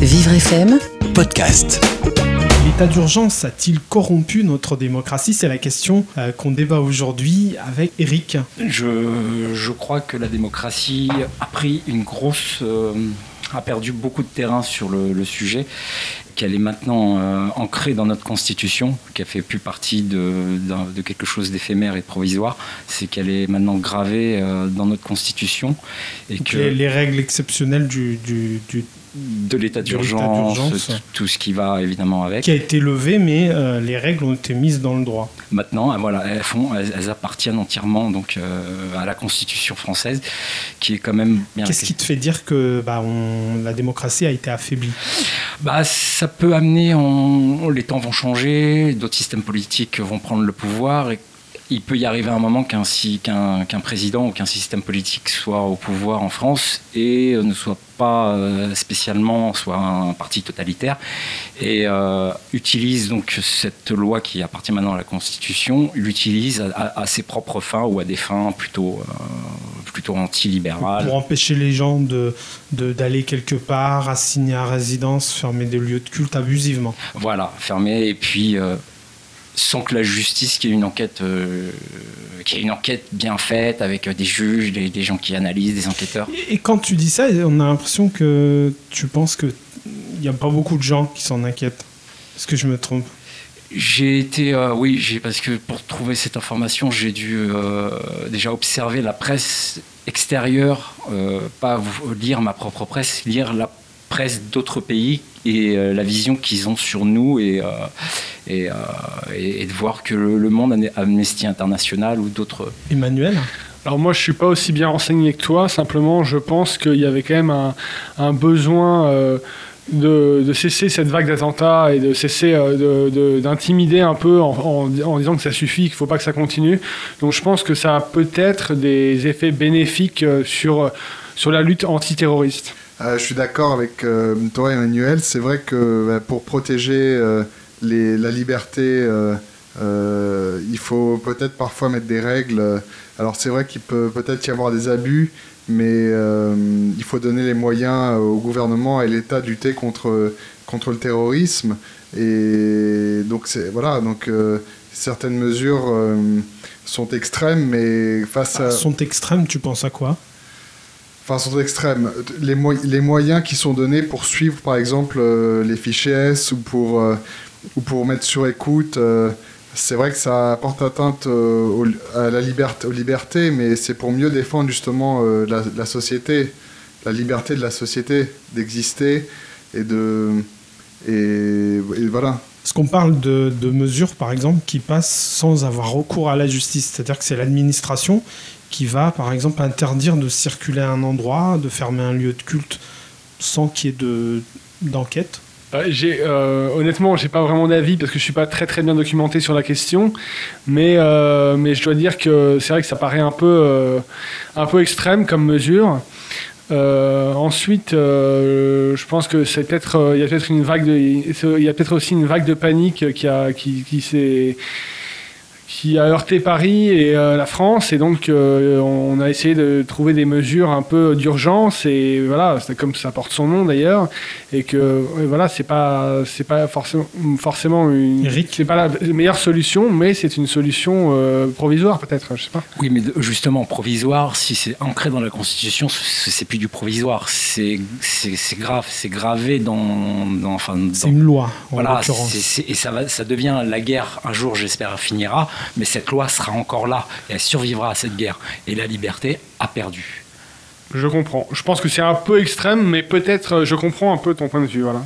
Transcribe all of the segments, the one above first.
Vivre FM Podcast. L'état d'urgence a-t-il corrompu notre démocratie? C'est la question euh, qu'on débat aujourd'hui avec Eric. Je, je, crois que la démocratie a pris une grosse... Euh, a perdu beaucoup de terrain sur le, le sujet, qu'elle est maintenant euh, ancrée dans notre constitution, qu'elle fait plus partie de, de quelque chose d'éphémère et de provisoire, c'est qu'elle est maintenant gravée euh, dans notre constitution. Et que les, les, règles exceptionnelles du, du, du de l'état d'urgence, tout, ce qui va évidemment avec. Qui a été levé, mais euh, les règles ont été mises dans le droit. Maintenant, voilà, elles, font, elles, elles appartiennent entièrement donc, euh, à la Constitution française, qui est quand même bien. Qu'est-ce qui te fait dire que bah, on, la démocratie a été affaiblie? Bah, Ça peut amener, on, les temps vont changer, d'autres systèmes politiques vont prendre le pouvoir, et il peut y arriver un moment qu'un président ou qu'un système politique soit au pouvoir en France et ne soit pas spécialement soit un parti totalitaire. Et euh, utilise donc cette loi qui appartient maintenant à la Constitution l'utilise à, à, ses propres fins ou à des fins plutôt euh, plutôt anti-libérales. Pour empêcher les gens de d'aller quelque part assigner à résidence fermer des lieux de culte abusivement. Voilà fermer et puis euh, sans que la justice, qui est une enquête, euh, qui est une enquête bien faite avec des juges, des, des, gens qui analysent, des enquêteurs. Et quand tu dis ça, on a l'impression que tu penses que il n'y a pas beaucoup de gens qui s'en inquiètent. Est-ce que je me trompe? J'ai été, euh, oui, j'ai parce que pour trouver cette information, j'ai dû euh, déjà observer la presse extérieure, euh, pas lire ma propre presse, lire la presse d'autres pays et euh, la vision qu'ils ont sur nous et, euh, et, euh, et, de voir que le, le monde Amnesty International ou d'autres. Emmanuel alors moi, je suis pas aussi bien renseigné que toi. Simplement, je pense qu'il y avait quand même un, un besoin euh, de, de, cesser cette vague d'attentats et de cesser euh, d'intimider un peu en, en, en, disant que ça suffit, qu'il ne faut pas que ça continue. Donc je pense que ça a peut-être des effets bénéfiques sur, sur la lutte antiterroriste. Euh, je suis d'accord avec euh, toi, Emmanuel. C'est vrai que bah, pour protéger euh, les, la liberté, euh, euh, il faut peut-être parfois mettre des règles. Alors c'est vrai qu'il peut peut-être y avoir des abus, mais euh, il faut donner les moyens au gouvernement et l'État de lutter contre, contre le terrorisme. Et donc voilà, donc certaines mesures sont extrêmes, mais face à... Sont extrêmes, tu penses à quoi? Enfin, sont extrêmes. Les, mo les, moyens qui sont donnés pour suivre, par exemple, euh, les fichiers S ou pour, euh, ou pour mettre sur écoute, euh, c'est vrai que ça porte atteinte au, à la liberté, aux libertés, mais c'est pour mieux défendre justement la, la, société, la liberté de la société d'exister et de. Et, et voilà. Est-ce qu'on parle de, de, mesures, par exemple, qui passent sans avoir recours à la justice? C'est-à-dire que c'est l'administration qui va, par exemple, interdire de circuler à un endroit, de fermer un lieu de culte sans qu'il y ait d'enquête? Euh, j'ai euh, honnêtement, j'ai pas vraiment d'avis parce que je suis pas très très bien documenté sur la question, mais euh, mais je dois dire que c'est vrai que ça paraît un peu euh, un peu extrême comme mesure. Euh, ensuite, euh, je pense que c'est peut-être il y a peut-être une vague de il y a peut-être aussi une vague de panique qui a qui, qui s'est qui a heurté Paris et euh, la France. Et donc euh, on a essayé de trouver des mesures un peu d'urgence. Et voilà c'est comme ça porte son nom d'ailleurs. Et que et voilà c'est pas c'est pas forcément forcément une c'est pas la meilleure solution mais c'est une solution euh, provisoire peut-être je sais pas. Oui mais justement provisoire si c'est ancré dans la constitution c'est plus du provisoire. C'est c'est grave c'est gravé dans, dans enfin c'est une loi voilà c est, et ça va ça devient la guerre un jour j'espère finira mais cette loi sera encore là et elle survivra à cette guerre et la liberté a perdu. Je comprends. Je pense que c'est un peu extrême, mais peut-être je comprends un peu ton point de vue. Voilà.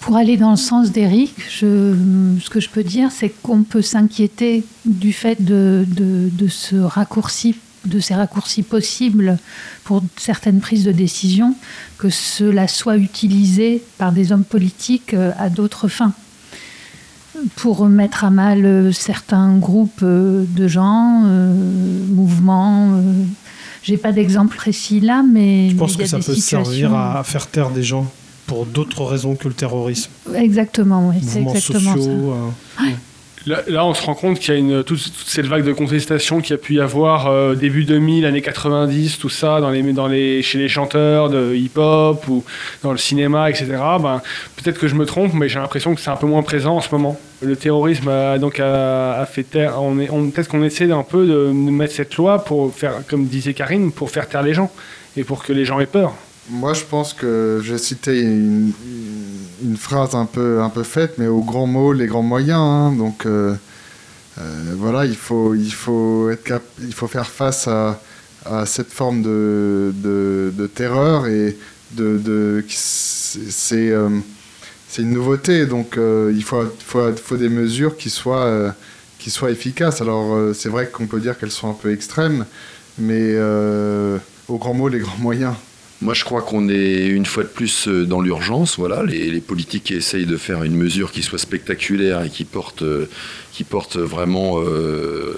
Pour aller dans le sens d'Éric, ce que je peux dire, c'est qu'on peut s'inquiéter du fait de, de, de ce raccourci de ces raccourcis possibles pour certaines prises de décision, que cela soit utilisé par des hommes politiques euh, à d'autres fins pour mettre à mal euh, certains groupes euh, de gens, euh, mouvements. J'ai pas d'exemple précis là, mais je pense que ça peut servir à faire taire des gens pour d'autres raisons que le terrorisme. Exactement, oui, c'est exactement sociaux, ça. Euh, ouais. Là, on se rend compte qu'il y a toute, cette vague de contestation qu'il y a pu y avoir euh, début 2000, années 90, tout ça, dans les, dans les, chez les chanteurs de hip-hop ou dans le cinéma, etc. Ben, Peut-être que je me trompe, mais j'ai l'impression que c'est un peu moins présent en ce moment. Le terrorisme a, donc fait taire. On, on Peut-être qu'on essaie un peu de mettre cette loi pour faire, comme disait Karine, pour faire taire les gens et pour que les gens aient peur. Moi, je pense que j'ai cité une, une, phrase un peu, un peu faite, mais aux grands mots, les grands moyens. Hein. donc, euh, euh, voilà, il faut, il, faut être cap il faut faire face à, cette forme de, de, terreur et de, de c'est euh, c'est une nouveauté. Donc, il faut, faut, faut, des mesures qui soient, qui soient efficaces. Alors, c'est vrai qu'on peut dire qu'elles sont un peu extrêmes, mais aux grands mots, les grands moyens. Moi, je crois qu'on est une fois de plus euh, dans l'urgence. Voilà, les, les, politiques essayent de faire une mesure qui soit spectaculaire et qui porte euh, qui porte vraiment, euh,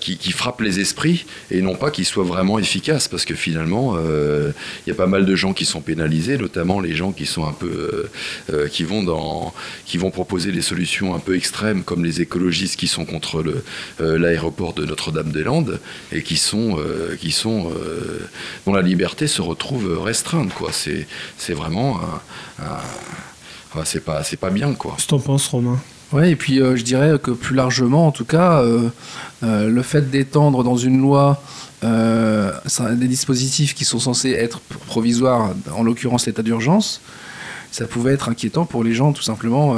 qui, frappe les esprits et non pas qui soit vraiment efficace parce que finalement, il y a pas mal de gens qui sont pénalisés, notamment les gens qui sont un peu, qui vont dans, qui vont proposer des solutions un peu extrêmes comme les écologistes qui sont contre l'aéroport de Notre-Dame-des-Landes et qui sont, qui sont dont la liberté se retrouve restreinte quoi. C'est, c'est vraiment, c'est pas, c'est pas bien quoi. Qu'est-ce que t'en penses, Romain? Oui, et puis euh, je dirais que plus largement, en tout cas, euh, euh, le fait d'étendre dans une loi des dispositifs qui sont censés être provisoires, en l'occurrence l'état d'urgence, ça pouvait être inquiétant pour les gens tout simplement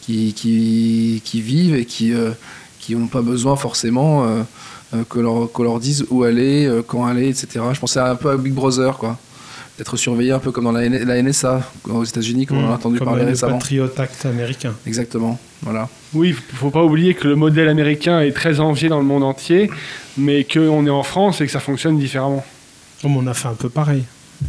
qui, qui, qui, vivent et qui qui n'ont pas besoin forcément que leur, qu'on leur dise où aller, quand aller, etc. Je pensais un peu à Big Brother, quoi d'être surveillé un peu comme dans la, NSA aux États-Unis, comme on a mmh. entendu parler récemment. Le Patriot Act américain. Exactement, voilà. Oui, il faut pas oublier que le modèle américain est très envié dans le monde entier, mais qu'on est en France et que ça fonctionne différemment. on a fait un peu pareil.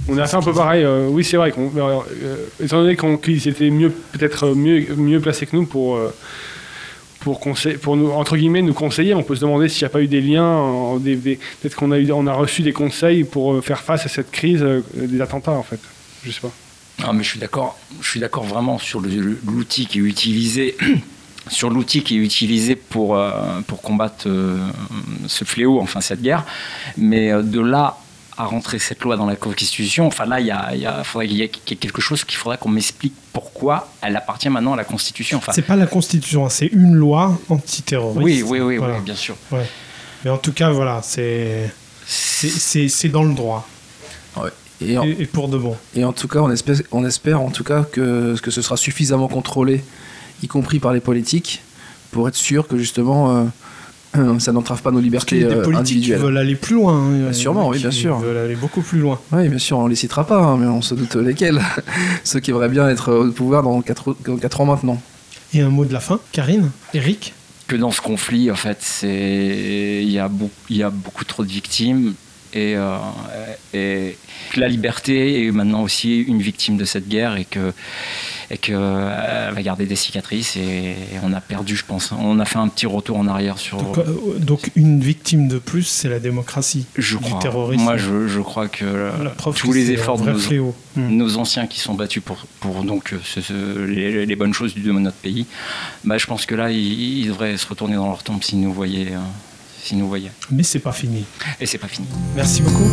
On a fait un peu pareil. Euh, oui, c'est vrai. qu'on euh, étant donné qu'ils étaient mieux, peut-être mieux, mieux placés que nous pour euh, pour, nous, entre guillemets, nous conseiller. On peut se demander s'il n'y a pas eu des liens, peut-être qu'on a, a reçu des conseils pour euh, faire face à cette crise euh, des attentats, en fait. Je sais pas. Non, mais je suis d'accord. Je suis d'accord vraiment sur l'outil qui est utilisé. sur l'outil qui est utilisé pour, euh, pour combattre ce fléau, enfin cette guerre. Mais de là à rentrer cette loi dans la Constitution. Enfin là, il y a, il y a, faudrait qu'il y ait quelque chose qu'il faudrait qu'on m'explique pourquoi elle appartient maintenant à la Constitution. Enfin, c'est pas la Constitution, hein, c'est une loi antiterroriste. Oui, oui, oui, oui bien sûr. Mais en tout cas, voilà, c'est c'est dans le droit. Et, et, pour de bon. Et en tout cas, on espère, on espère en tout cas que, que ce sera suffisamment contrôlé, y compris par les politiques, pour être sûr que justement euh, ça n'entrave pas nos libertés Parce y a des euh, politiques qui veulent aller plus loin. Hein. Bah, sûrement, oui, bien sûr. Ils veulent aller beaucoup plus loin. Oui, bien sûr, on les citera pas, hein, mais on se doute lesquels. Ceux qui aimeraient bien être au pouvoir dans 4, ans maintenant. Et un mot de la fin, Karine, Eric? Que dans ce conflit, en fait, c'est il y, a il y a beaucoup trop de victimes et, euh, et la liberté est maintenant aussi une victime de cette guerre et que et qu'elle euh, va garder des cicatrices et, on a perdu, je pense. On a fait un petit retour en arrière sur. Donc, euh, une victime de plus, c'est la démocratie je du crois. terrorisme. Moi, je, crois que tous les efforts de nos, hmm. nos, anciens qui sont battus pour, pour donc les, bonnes choses de notre pays, bah, je pense que là, ils, devraient se retourner dans leur tombe s'ils nous voyaient. Si nous voyaient. Mais c'est pas fini. Et c'est pas fini. Merci beaucoup.